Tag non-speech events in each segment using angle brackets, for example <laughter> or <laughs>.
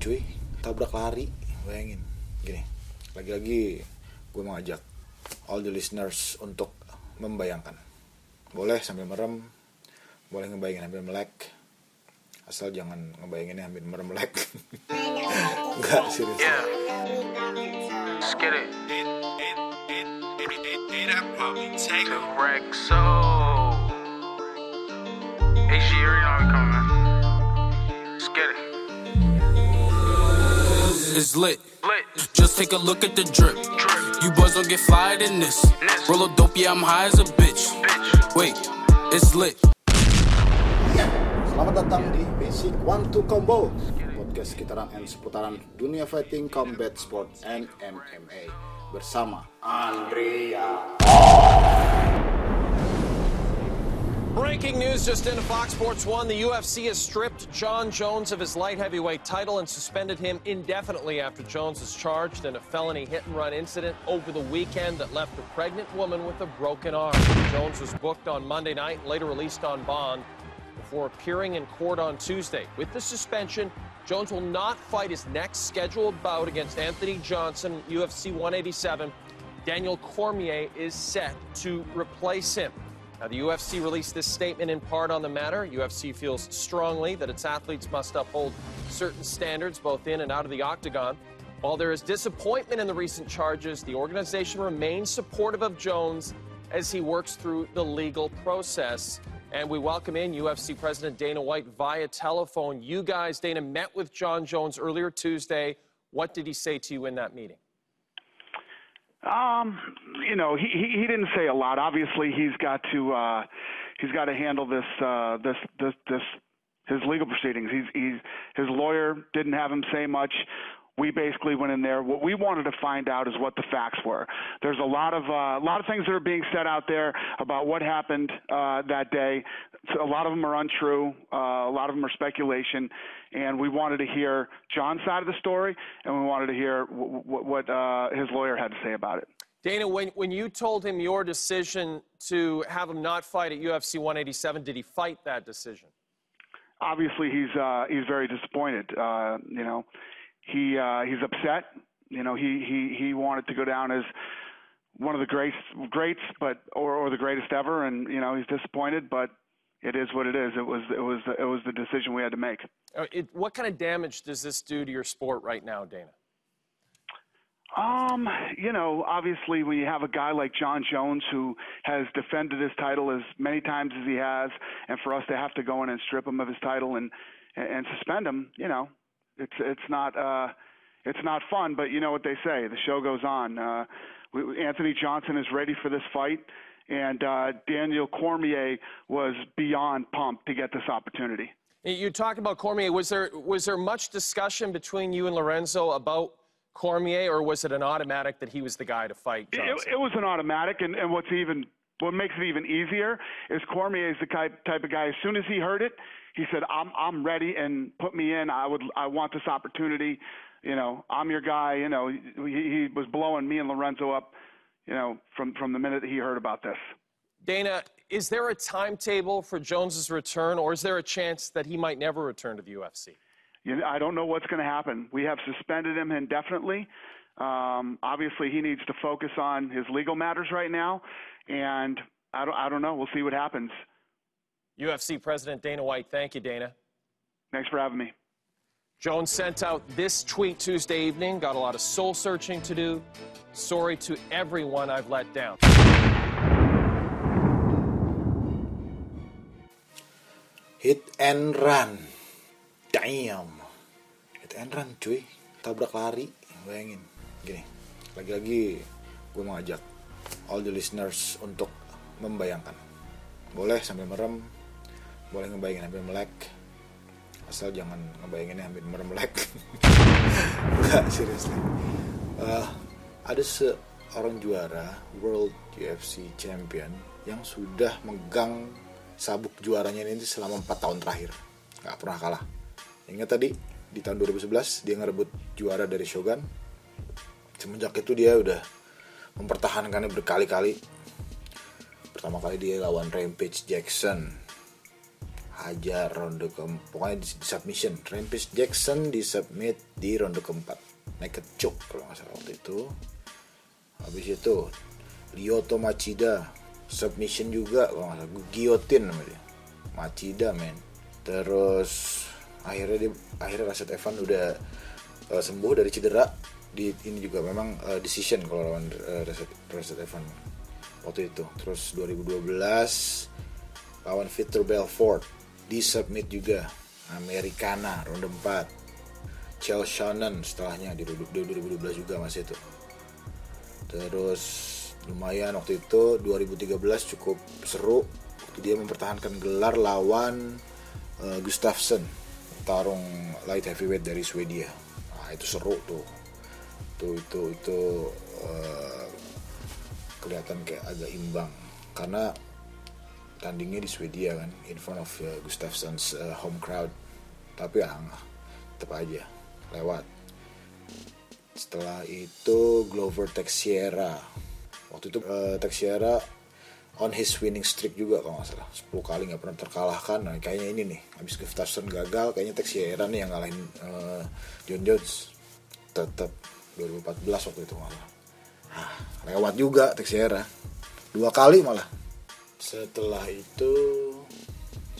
cuy tabrak lari bayangin. Gini lagi-lagi gue mau ajak all the listeners untuk membayangkan. Boleh sambil merem boleh ngebayangin sambil melek. Asal jangan ngebayanginnya sambil merem melek <laughs> enggak serius. Yeah. So, hey, coming, It's lit. Just take a look at the drip. You boys don't get fired in this. Roll a dope, yeah, I'm high as a bitch. Wait, it's lit. Selamat datang di Basic One Two Combo Podcast sekitaran and seputaran dunia fighting, combat sport, and MMA Bersama Andrea Breaking news just into Fox Sports 1. The UFC has stripped John Jones of his light heavyweight title and suspended him indefinitely after Jones was charged in a felony hit and run incident over the weekend that left a pregnant woman with a broken arm. Jones was booked on Monday night and later released on bond before appearing in court on Tuesday. With the suspension, Jones will not fight his next scheduled bout against Anthony Johnson, UFC 187. Daniel Cormier is set to replace him. Now, the UFC released this statement in part on the matter. UFC feels strongly that its athletes must uphold certain standards both in and out of the octagon. While there is disappointment in the recent charges, the organization remains supportive of Jones as he works through the legal process. And we welcome in UFC President Dana White via telephone. You guys, Dana, met with John Jones earlier Tuesday. What did he say to you in that meeting? Um, you know, he, he he didn't say a lot. Obviously, he's got to uh, he's got to handle this uh, this this this his legal proceedings. He's he's his lawyer didn't have him say much. We basically went in there. What we wanted to find out is what the facts were. There's a lot of uh, a lot of things that are being said out there about what happened uh, that day. So a lot of them are untrue. Uh, a lot of them are speculation, and we wanted to hear John's side of the story, and we wanted to hear w- w- what uh, his lawyer had to say about it. Dana, when, when you told him your decision to have him not fight at UFC 187, did he fight that decision? obviously he's uh he's very disappointed uh you know he uh he's upset. You know he he he wanted to go down as one of the greats greats but or or the greatest ever. And you know he's disappointed but it is what it is. It was it was it was the decision we had to make. Uh, It, what kind of damage does this do to your sport right now, Dana? Um, you know, obviously when you have a guy like John Jones who has defended his title as many times as he has, and for us to have to go in and strip him of his title and and suspend him, you know, it's it's not uh it's not fun, but you know what they say, the show goes on. Uh we, Anthony Johnson is ready for this fight and uh Daniel Cormier was beyond pumped to get this opportunity. You talked about Cormier. Was there was there much discussion between you and Lorenzo about Cormier, or was it an automatic that he was the guy to fight It, Johnson? it was an automatic, and, and what's even what makes it even easier is Cormier is the type type of guy. As soon as he heard it, he said, "I'm I'm ready and put me in. I would I want this opportunity. You know, I'm your guy. You know, he, he was blowing me and Lorenzo up. You know, from from the minute that he heard about this. Dana, is there a timetable for Jones's return, or is there a chance that he might never return to the UFC? You know, I don't know what's going to happen. We have suspended him indefinitely. Um, obviously, he needs to focus on his legal matters right now, and I don't I don't know. We'll see what happens. UFC President Dana White, thank you, Dana. Thanks for having me. Jones sent out this tweet Tuesday evening. Got a lot of soul searching to do. Sorry to everyone I've let down. Hit and run Damn Hit and run cuy Tabrak lari Bayangin Gini Lagi-lagi Gue mau ajak All the listeners Untuk membayangkan Boleh sambil merem Boleh ngebayangin sambil melek. Asal jangan ngebayanginnya sambil merem melek <laughs> Enggak seriously. Eh, Ada seorang juara World UFC Champion Yang sudah megang sabuk juaranya ini selama 4 tahun terakhir. Nggak pernah kalah. Ingat tadi di tahun 2011 dia ngerebut juara dari Shogun. Semenjak itu dia udah mempertahankannya berkali-kali. Pertama kali dia lawan Rampage Jackson hajar ronde ke pokoknya di, di submission. Rampage Jackson di submit di ronde keempat. Naked choke kalau nggak salah waktu itu. Habis itu Lyoto Machida submission juga kalau nggak salah. Guillotine namanya Machida men. Terus akhirnya dia akhirnya Rashad Evan udah uh, sembuh dari cedera. Di ini juga memang uh, decision kalau lawan uh, Rashad, Rashad Evan waktu itu. Terus 2012 lawan Victor Belfort di submit juga. Americana ronde 4 Chael Shannon setelahnya di 2012 juga masih itu. Terus lumayan waktu itu 2013 cukup seru. Waktu dia mempertahankan gelar lawan uh, Gustafsson tarung light heavyweight dari Swedia. Nah itu seru tuh. Tuh itu itu uh, kelihatan kayak agak imbang. Karena tandingnya di Swedia kan in front of uh, Gustafsson's uh, home crowd. Tapi ya tetap aja lewat. Setelah itu Glover Teixeira. Waktu itu uh, Teixeira on his winning streak juga kalau nggak salah. 10 kali nggak pernah terkalahkan. Nah kayaknya ini nih habis Gustafsson gagal kayaknya Teixeira nih yang ngalahin uh, John Jones. Tetap 2014 waktu itu malah. Nah, lewat juga Teixeira. Dua kali malah setelah itu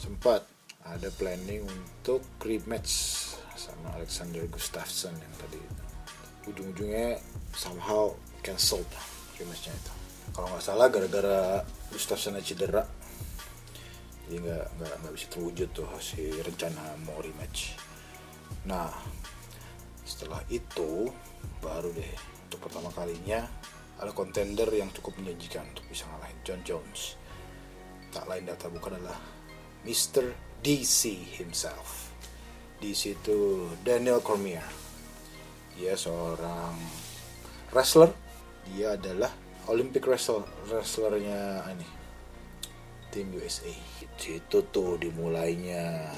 sempat ada planning untuk rematch sama Alexander Gustafsson yang tadi ujung-ujungnya somehow cancelled rematchnya itu. Kalau nggak salah gara-gara Gustafsson cedera. Jadi nggak nggak nggak bisa terwujud tuh si rencana mau rematch. Nah setelah itu baru deh untuk pertama kalinya ada kontender yang cukup menjanjikan untuk bisa ngalahin John Jones tak lain data bukan adalah Mr. DC himself. DC itu Daniel Cormier. Dia seorang wrestler. Dia adalah Olympic wrestler wrestlernya ini tim USA itu tuh dimulainya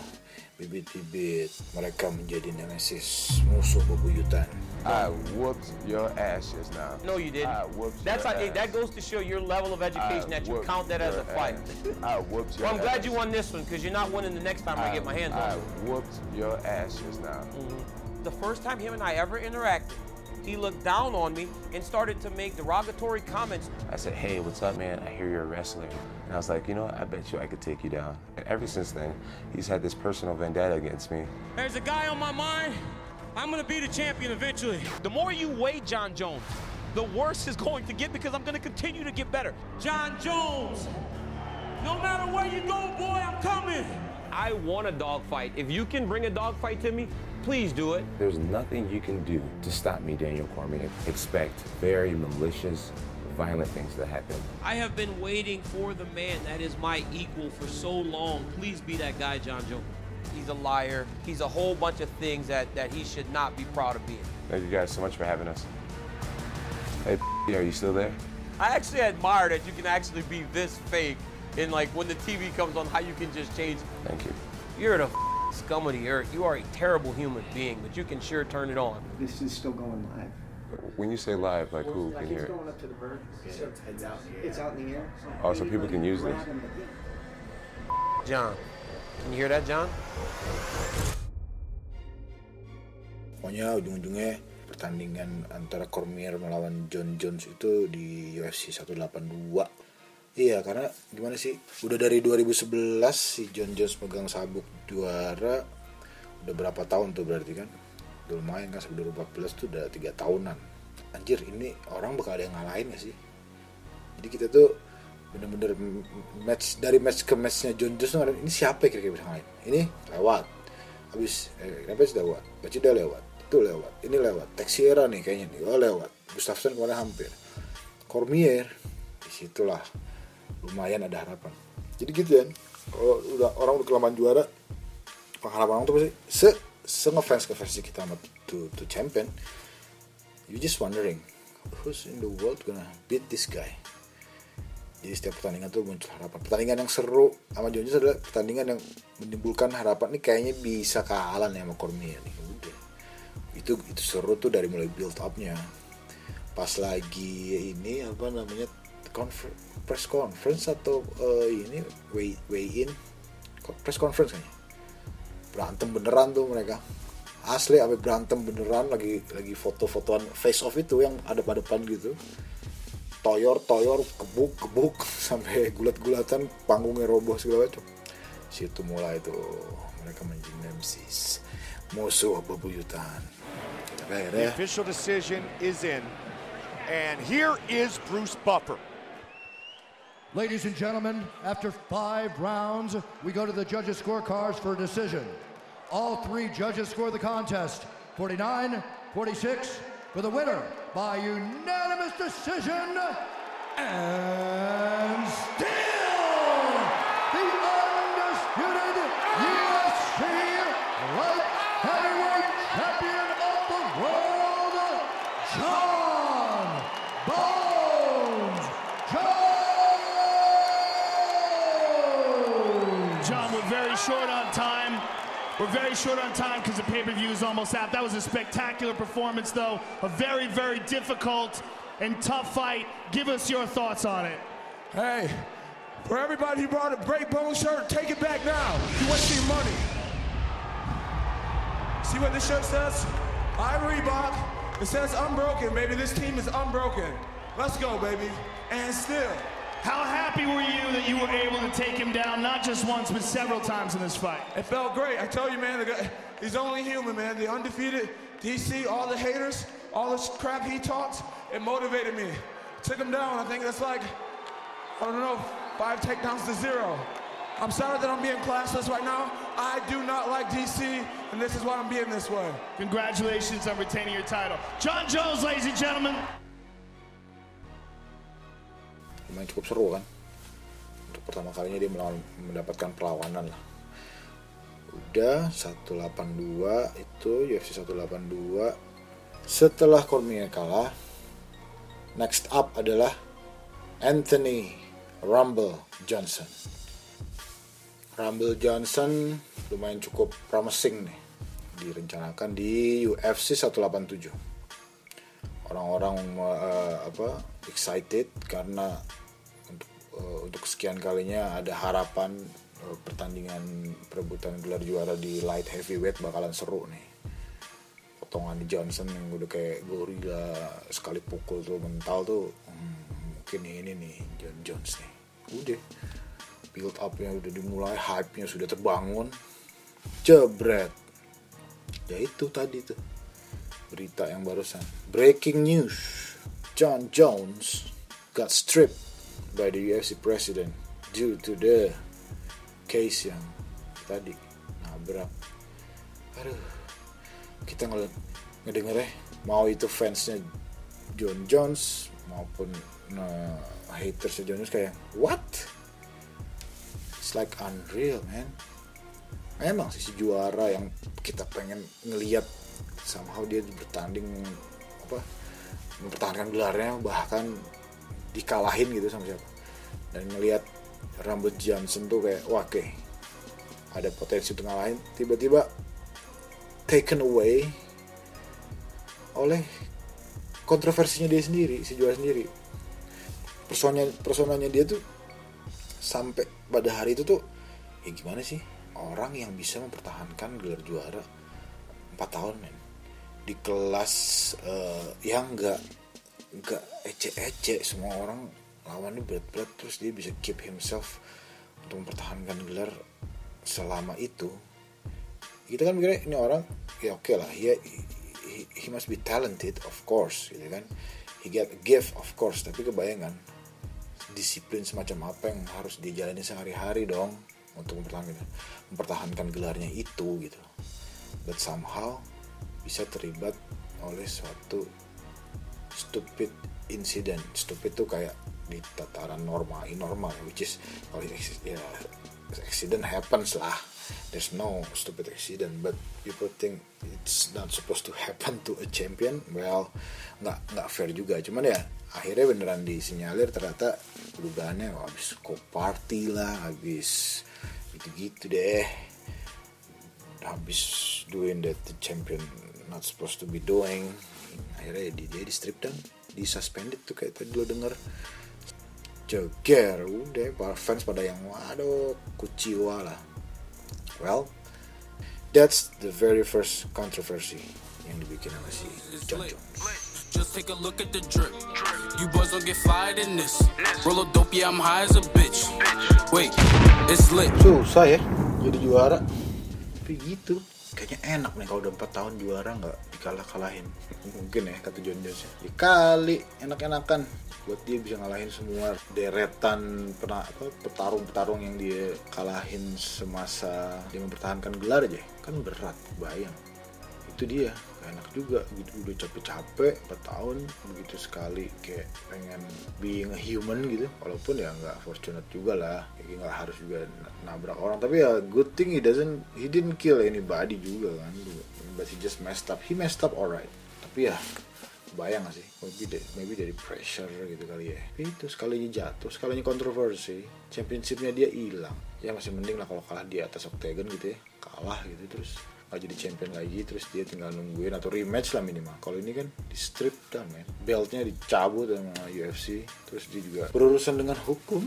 bibit-bibit mereka menjadi nemesis musuh bebuyutan I whooped your ass just now. No, you didn't. I whooped That's your how, ass. that goes to show your level of education I that you count that as a fight. ass. I whooped your Well, I'm glad ass. you won this one because you're not winning the next time I, get my hands I on you. I whooped your ass just now. Mm-hmm. The first time him and I ever interacted, he looked down on me and started to make derogatory comments. I said, hey, what's up, man? I hear you're a wrestler. And I was like, you know what? I bet you I could take you down. And ever since then, he's had this personal vendetta against me. There's a guy on my mind. I'm gonna be the champion eventually. The more you weigh John Jones, the worse it's going to get because I'm gonna continue to get better. John Jones, no matter where you go, boy, I'm coming. I want a dogfight. If you can bring a dogfight to me, please do it. There's nothing you can do to stop me, Daniel Cormier. Expect very malicious, violent things to happen. I have been waiting for the man that is my equal for so long. Please be that guy, John Jones. He's a liar. He's a whole bunch of things that, that he should not be proud of being. Thank you guys so much for having us. Hey, are you still there? I actually admire that you can actually be this fake and like when the TV comes on, how you can just change. Thank you. You're the scum of the earth. You are a terrible human being, but you can sure turn it on. This is still going live. When you say live, like who can hear it? going up to the bird. So it's out in the air. It's out in the air. Oh, so people can use this? John, can you hear that, John? pokoknya ujung-ujungnya pertandingan antara Cormier melawan John Jones itu di UFC 182 iya karena gimana sih udah dari 2011 si John Jones pegang sabuk juara udah berapa tahun tuh berarti kan? Udah lumayan kan sampai 2014 tuh udah tiga tahunan. Anjir ini orang bakal ada yang ngalahin gak sih? Jadi kita tuh bener-bener match dari match ke matchnya John Jones tuh ini siapa kira-kira bisa ngalahin? Ini lewat. Habis eh, kenapa sih lewat? Baca udah lewat itu lewat ini lewat Teixeira nih kayaknya nih oh lewat. Gustafsson kemarin hampir. Cormier di situlah lumayan ada harapan. Jadi gitu kan kalau udah orang udah kelamaan juara pengharapan orang tuh pasti se se ngefans ke versi kita sama to, to champion. You just wondering who's in the world gonna beat this guy? Jadi setiap pertandingan tuh muncul harapan. Pertandingan yang seru sama John Jones adalah pertandingan yang menimbulkan harapan. Nih kayaknya bisa kalah nih sama Cormier nih. Udah. Itu itu seru tuh dari mulai build upnya. Pas lagi ini apa namanya confer- press conference atau eh, ini weigh, weigh in? Press conference kayaknya? Berantem beneran tuh mereka. Asli sampai berantem beneran lagi lagi foto-fotoan face off itu yang ada pada depan gitu. Toyor toyor gebuk gebuk <laughs> sampai gulat-gulatan panggungnya roboh segala macam. Situ mulai tuh mereka menjadi nemesis. Musuh bebuyutan. Tapi akhirnya official decision is in. And here is Bruce Buffer. Ladies and gentlemen, after five rounds, we go to the judges' scorecards for a decision. All three judges score the contest 49 46 for the winner by unanimous decision. And still, the undisputed UFC light heavyweight champion of the world, John Bones We're very short on time. We're very short on time because the pay-per-view is almost out. That was a spectacular performance, though. A very, very difficult and tough fight. Give us your thoughts on it. Hey, for everybody who brought a break bone shirt, take it back now. You wasting your money. See what this shirt says? I Reebok. It says unbroken, baby. This team is unbroken. Let's go, baby. And still. How happy were you that you were able to take him down not just once but several times in this fight? It felt great. I tell you, man, the guy, he's only human, man. The undefeated DC, all the haters, all the crap he talks, it motivated me. Took him down. I think that's like, I don't know, five takedowns to zero. I'm sorry that I'm being classless right now. I do not like DC, and this is why I'm being this way. Congratulations on retaining your title. John Jones, ladies and gentlemen. Lumayan cukup seru kan? Untuk pertama kalinya dia melawan, mendapatkan perlawanan lah. Udah 182 itu UFC 182 setelah Cormier kalah next up adalah Anthony Rumble Johnson. Rumble Johnson lumayan cukup promising nih. Direncanakan di UFC 187 orang-orang uh, apa excited karena uh, untuk sekian kalinya ada harapan uh, pertandingan perebutan gelar juara di light heavyweight bakalan seru nih. Potongan di Johnson yang udah kayak gorila sekali pukul tuh mental tuh hmm, mungkin ini nih John Jones nih. Udah build upnya udah dimulai hype nya sudah terbangun. Jebret. Ya itu tadi tuh berita yang barusan. Breaking news John Jones got stripped by the UFC president due to the case yang tadi. Nabrak aduh kita ngel ngedenger ya. Mau itu fansnya John Jones maupun nah, hatersnya John Jones kayak what? It's like unreal man. Memang sih si juara yang kita pengen ngeliat somehow dia bertanding apa mempertahankan gelarnya bahkan dikalahin gitu sama siapa. Dan ngelihat rambut Johnson tuh kayak wah oke. Ada potensi untuk ngalahin tiba-tiba taken away oleh kontroversinya dia sendiri si juara sendiri. Personanya personanya dia tuh sampai pada hari itu tuh ya gimana sih? Orang yang bisa mempertahankan gelar juara 4 tahun men. Di kelas uh, yang enggak enggak ece-ece semua orang lawannya berat-berat. Terus dia bisa keep himself untuk mempertahankan gelar selama itu. Kita kan mikirnya ini orang ya oke okay lah he, he, he must be talented of course gitu kan. He get a gift of course. Tapi kebayangan disiplin semacam apa yang harus dijalani sehari-hari dong untuk mempertahankan mempertahankan gelarnya itu gitu. But somehow bisa terlibat oleh suatu stupid incident. Stupid tuh kayak di tataran normal normal which is kalau ya accident happens lah. There's no stupid accident but people think it's not supposed to happen to a champion well nggak nggak fair juga. Cuman ya akhirnya beneran disinyalir ternyata dugaannya oh, habis party lah habis gitu-gitu deh. Habis doing that the champion not supposed to be doing akhirnya dia, dia di strip down di suspended tuh kayak tadi lo denger jeger udah para fans pada yang waduh kuciwa lah Well, that's the very first controversy yang dibikin sama si John Jones. Just take a look at the drip. You boys don't get fired in this. Roll a dope, yeah, I'm high as a bitch. Wait, it's lit. Susah ya jadi juara. Tapi gitu. Kayaknya enak nih kalau udah 4 tahun juara nggak dikalah-kalahin. Mungkin ya kata John Jones ya. Dikali enak-enakan buat dia bisa ngalahin semua deretan pernah apa petarung-petarung yang dia kalahin semasa dia mempertahankan gelar aja kan berat bayang itu dia enak juga gitu udah capek-capek 4 tahun begitu sekali kayak pengen being a human gitu. Walaupun ya nggak fortunate juga lah kayak nggak harus juga nabrak orang. Tapi ya good thing he doesn't he didn't kill anybody juga kan. But he just messed up. He messed up alright. Tapi ya bayang gak sih? Maybe dari, maybe dari pressure gitu kali ya. Tapi itu sekalinya jatuh sekalinya kontroversi. Championshipnya dia hilang. Ya masih mending lah kalau kalah di atas octagon gitu ya. Kalah gitu terus nggak jadi champion lagi terus dia tinggal nungguin atau rematch lah minimal. Kalau ini kan di strip dah men beltnya dicabut sama UFC terus dia juga berurusan dengan hukum.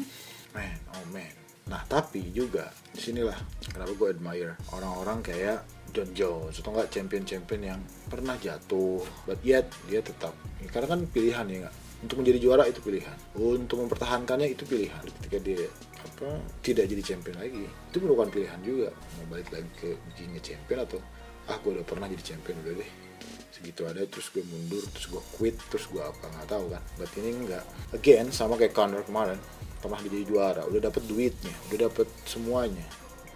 Man oh man. Nah tapi juga di sinilah kenapa gue admire orang-orang kayak John Jones atau enggak champion-champion yang pernah jatuh but yet dia tetap. Ya, karena kan pilihan ya nggak untuk menjadi juara itu pilihan. Untuk mempertahankannya itu pilihan. Ketika dia apa tidak jadi champion lagi. Itu merupakan pilihan juga. Mau balik lagi ke being champion atau ah gue udah pernah jadi champion udah deh. Segitu ada terus gue mundur terus gue quit terus gue apa nggak tahu kan. But ini enggak. Again sama kayak Conor kemarin. Pernah jadi juara udah dapet duitnya udah dapet semuanya.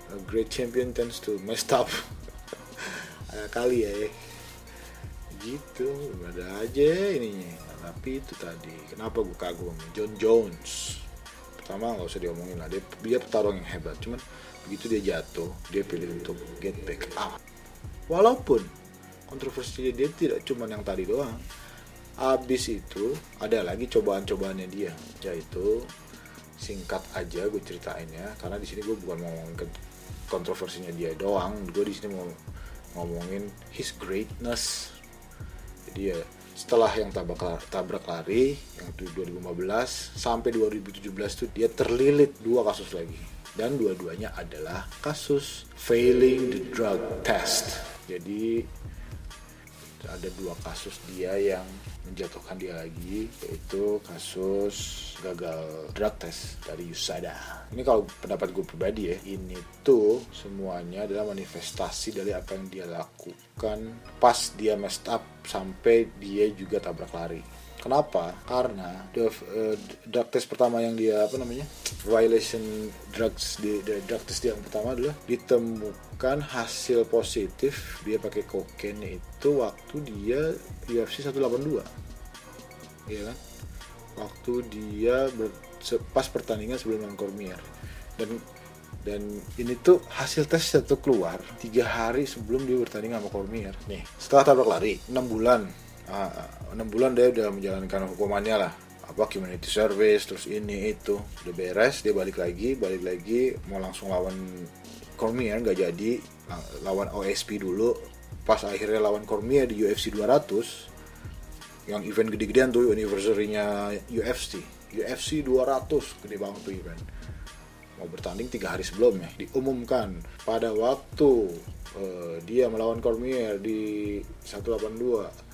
A great champion tends to messed up. <laughs> Kali ya gitu ada aja ininya. Tapi itu tadi kenapa gue kagum? John Jones pertama nggak usah diomongin lah. Dia dia petarung yang hebat cuman begitu dia jatuh dia pilih untuk get back up. Walaupun kontroversinya dia tidak cuma yang tadi doang. Abis itu ada lagi cobaan-cobaannya dia yaitu singkat aja gue ceritainnya karena di sini gue bukan mau ngomongin kontroversinya dia doang. Gue di sini mau ngomongin his greatness. Jadi ya setelah yang tabrak lari, tabrak lari yang 2015 sampai 2017 tuh dia terlilit dua kasus lagi. Dan dua-duanya adalah kasus failing the drug test. Jadi ada dua kasus dia yang menjatuhkan dia lagi yaitu kasus gagal drug test dari USADA ini kalau pendapat gue pribadi ya ini tuh semuanya adalah manifestasi dari apa yang dia lakukan pas dia messed up sampai dia juga tabrak lari Kenapa? Karena the, uh, drug test pertama yang dia apa namanya violation drugs di, di drug test yang pertama adalah ditemukan hasil positif dia pakai kokain itu waktu dia UFC 182 iya kan? Waktu dia pas pertandingan sebelum Cormier. Dan dan ini tuh hasil tes satu keluar tiga hari sebelum dia bertanding sama Cormier. Nih setelah tabrak lari 6 bulan enam bulan dia udah menjalankan hukumannya lah. Apa community service terus ini itu. Udah beres dia balik lagi balik lagi mau langsung lawan Cormier nggak jadi. Lawan OSP dulu. Pas akhirnya lawan Cormier di UFC 200 yang event gede-gedean tuh anniversary-nya UFC UFC 200 gede banget tuh event. Mau bertanding tiga hari sebelumnya diumumkan. Pada waktu uh, dia melawan Cormier di 182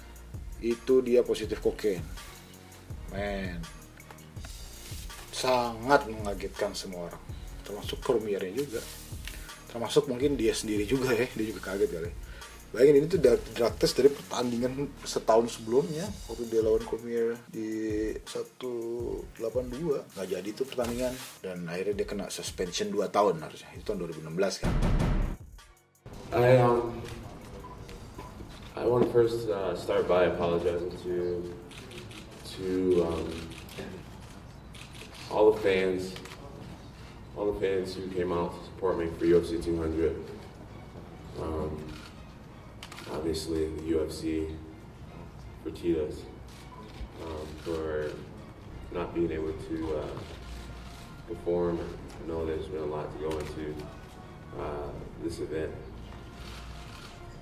itu dia positif kokain men sangat mengagetkan semua orang. Termasuk Cormiernya juga. Termasuk mungkin dia sendiri juga ya dia juga kaget kali. Bayangin ini tuh drug test dari pertandingan setahun sebelumnya waktu dia lawan Cormier di 182 nggak jadi tuh pertandingan. Dan akhirnya dia kena suspension 2 tahun harusnya. Itu tahun 2016 kan. I um I want to first uh, start by apologizing to to um, all the fans, all the fans who came out to support me for UFC 200. Um, obviously, the UFC for Tito's um, for not being able to uh, perform. I know there's been a lot to go into uh, this event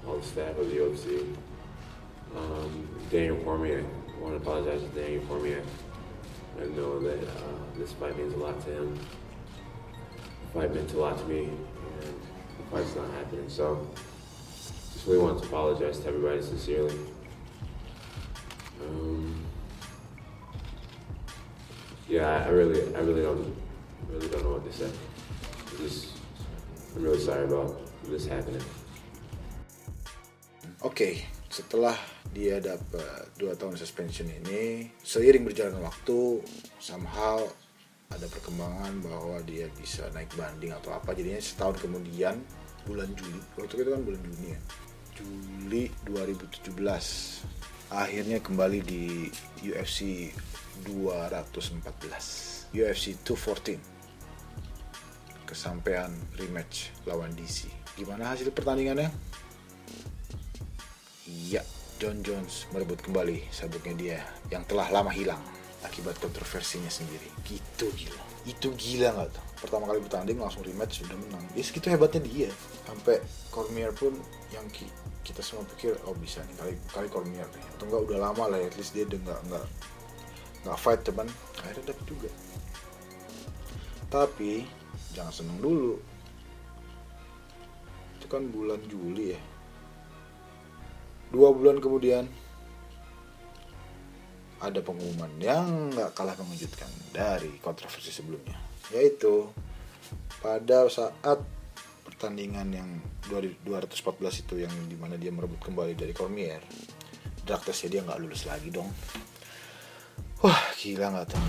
all the staff of the UFC. Um, Daniel Cormier, I want to apologize to Daniel Cormier. I know that uh, this fight means a lot to him. The fight meant a lot to me, and the fight's not happening. So just really want to apologize to everybody sincerely. Um, yeah, I really, I really don't, really don't know what to say. I just, I'm really sorry about this happening. Oke, setelah dia dapat dua tahun suspension ini, seiring berjalan waktu, somehow ada perkembangan bahwa dia bisa naik banding atau apa. Jadinya setahun kemudian, bulan Juli, waktu itu kan bulan Juni ya, Juli 2017, akhirnya kembali di UFC 214, UFC 214, kesampaian rematch lawan DC. Gimana hasil pertandingannya? Iya, John Jones merebut kembali sabuknya dia yang telah lama hilang akibat kontroversinya sendiri. Gitu gila. Itu gila nggak tuh? Pertama kali bertanding langsung rematch sudah menang. Ya segitu hebatnya dia. Sampai Cormier pun yang ki- kita semua pikir oh bisa nih kali kali Cormier nih. Atau enggak udah lama lah ya, at least dia udah nggak nggak nggak fight teman. Akhirnya dapet juga. Tapi jangan seneng dulu. Itu kan bulan Juli ya dua bulan kemudian ada pengumuman yang nggak kalah mengejutkan dari kontroversi sebelumnya yaitu pada saat pertandingan yang 214 itu yang di mana dia merebut kembali dari Cormier drug testnya dia nggak lulus lagi dong wah gila nggak tuh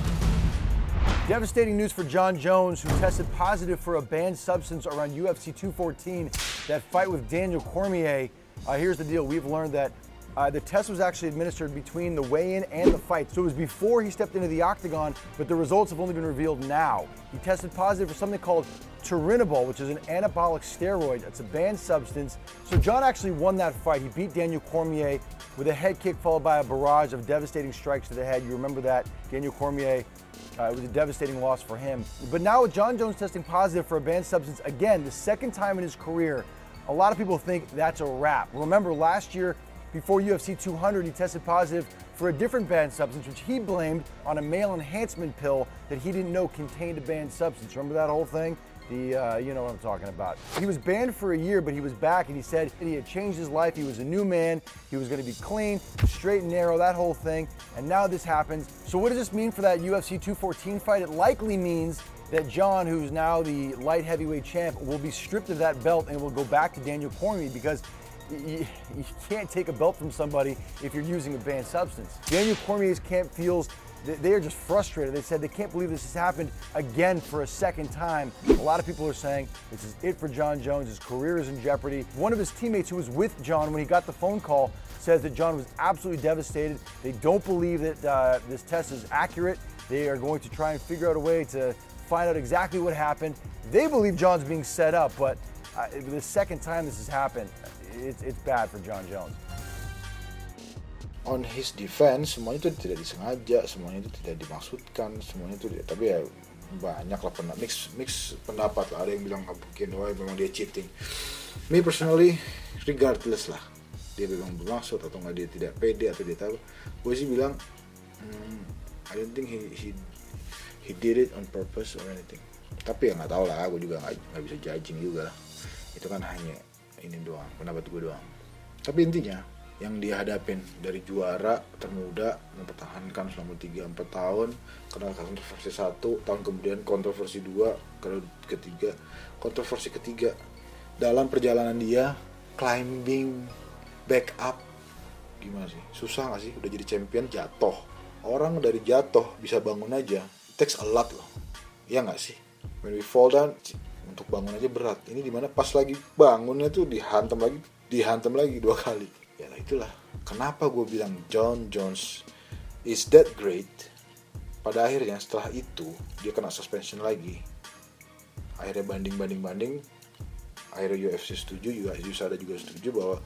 Devastating news for John Jones, who tested positive for a banned substance around UFC 214, that fight with Daniel Cormier. Uh, here's the deal we've learned that uh, the test was actually administered between the weigh in and the fight. So it was before he stepped into the octagon, but the results have only been revealed now. He tested positive for something called turinabol, which is an anabolic steroid. It's a banned substance. So John actually won that fight. He beat Daniel Cormier with a head kick followed by a barrage of devastating strikes to the head. You remember that? Daniel Cormier uh, it was a devastating loss for him. But now with John Jones testing positive for a banned substance, again, the second time in his career, a lot of people think that's a wrap. Remember last year, before UFC 200, he tested positive for a different banned substance, which he blamed on a male enhancement pill that he didn't know contained a banned substance. Remember that whole thing? The, uh, you know what I'm talking about. He was banned for a year, but he was back and he said he had changed his life. He was a new man. He was going to be clean, straight and narrow, that whole thing. And now this happens. So, what does this mean for that UFC 214 fight? It likely means that John, who's now the light heavyweight champ, will be stripped of that belt and will go back to Daniel Cormier because <laughs> you, can't take a belt from somebody if you're using a banned substance. Daniel Cormier's camp feels that they are just frustrated. They said they can't believe this has happened again for a second time. A lot of people are saying this is it for John Jones. His career is in jeopardy. One of his teammates who was with John when he got the phone call says that John was absolutely devastated. They don't believe that uh, this test is accurate. They are going to try and figure out a way to find out exactly what happened. They believe John's being set up, but uh, the second time this has happened, it's, it's bad for John Jones. on his defense semuanya itu tidak disengaja semuanya itu tidak dimaksudkan semuanya itu tapi ya banyak lah pernah mix mix pendapat lah. Ada yang bilang mungkin wah memang dia cheating. Me personally regardless lah. Dia memang bermaksud atau nggak dia tidak pede atau dia tahu gue sih bilang hmm, I don't think he he he did it on purpose or anything. Tapi ya nggak tahu lah gue juga nggak bisa judging juga lah. Itu kan hanya ini doang pendapat gue doang. Tapi intinya yang dia hadapin dari juara termuda mempertahankan selama 3-4 tahun kena kontroversi satu tahun kemudian kontroversi dua kalau ketiga kontroversi ketiga. Dalam perjalanan dia climbing back up gimana sih? Susah gak sih? Udah jadi champion jatuh. Orang dari jatuh bisa bangun aja takes a lot loh. Ya nggak sih? When we fall down untuk bangun aja berat. Ini di mana pas lagi bangunnya tuh dihantam lagi dihantam lagi dua kali. Ya itulah. Kenapa gue bilang John Jones is that great? Pada akhirnya setelah itu dia kena suspension lagi. Akhirnya banding banding banding akhirnya UFC setuju juga USADA juga setuju bahwa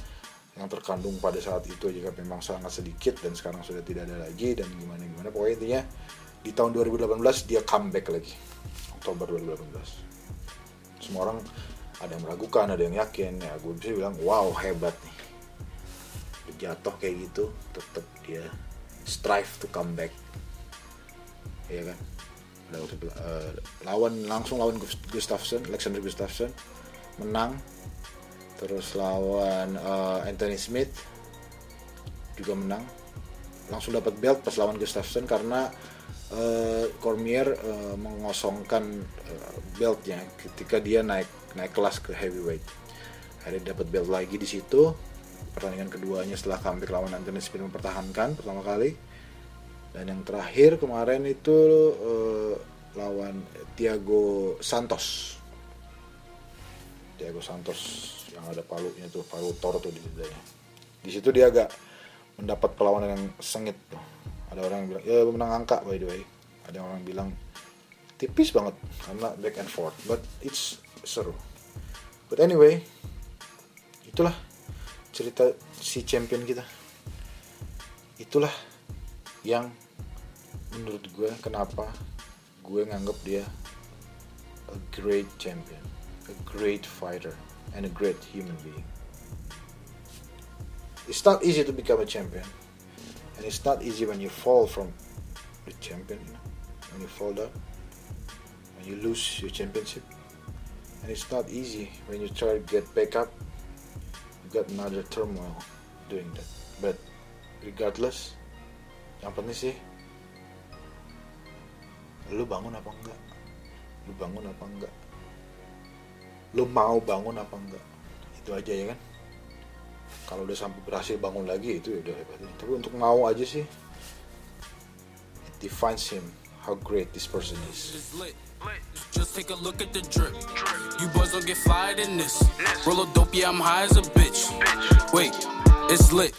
yang terkandung pada saat itu aja kan memang sangat sedikit dan sekarang sudah tidak ada lagi dan gimana gimana pokoknya intinya di tahun 2018 dia comeback lagi. Oktober 2018 semua orang ada yang meragukan ada yang yakin. Ya gue bisa bilang wow hebat nih. Jatuh kayak gitu tetap dia strive to come back ya kan uh, lawan langsung lawan Gustafsson Alexander Gustafsson. Menang. Terus lawan uh, Anthony Smith juga menang. Langsung dapat belt pas lawan Gustafsson karena uh, Cormier uh, mengosongkan uh, beltnya ketika dia naik naik kelas ke heavyweight. Akhirnya dapat belt lagi di situ. Pertandingan keduanya setelah comeback lawan Anthony Smith mempertahankan pertama kali. Dan yang terakhir kemarin itu uh, lawan Thiago Santos. Thiago Santos yang ada palunya tuh palu Thor tuh di dadanya di situ dia agak mendapat perlawanan yang sengit tuh ada orang yang bilang ya menang angka by the way. Ada orang bilang tipis banget karena back and forth. But it's seru. But anyway itulah cerita si champion kita. Itulah yang menurut gue kenapa gue nganggap dia a great champion a great fighter and a great human being. It's not easy to become a champion and it's not easy when you fall from the champion when you fall down when you lose your championship. And it's not easy when you try to get back up. You got another turmoil doing that. But regardless yang penting sih lu bangun apa enggak? Lu bangun apa enggak? Lu mau bangun apa enggak? Itu aja ya kan kalau udah sampai berhasil bangun lagi itu udah hebat tapi untuk mau aja sih it defines him how great this person is Just take a look at the drip. You boys don't get fired in this. Roll a dope, yeah, I'm high as a bitch. Wait, it's lit.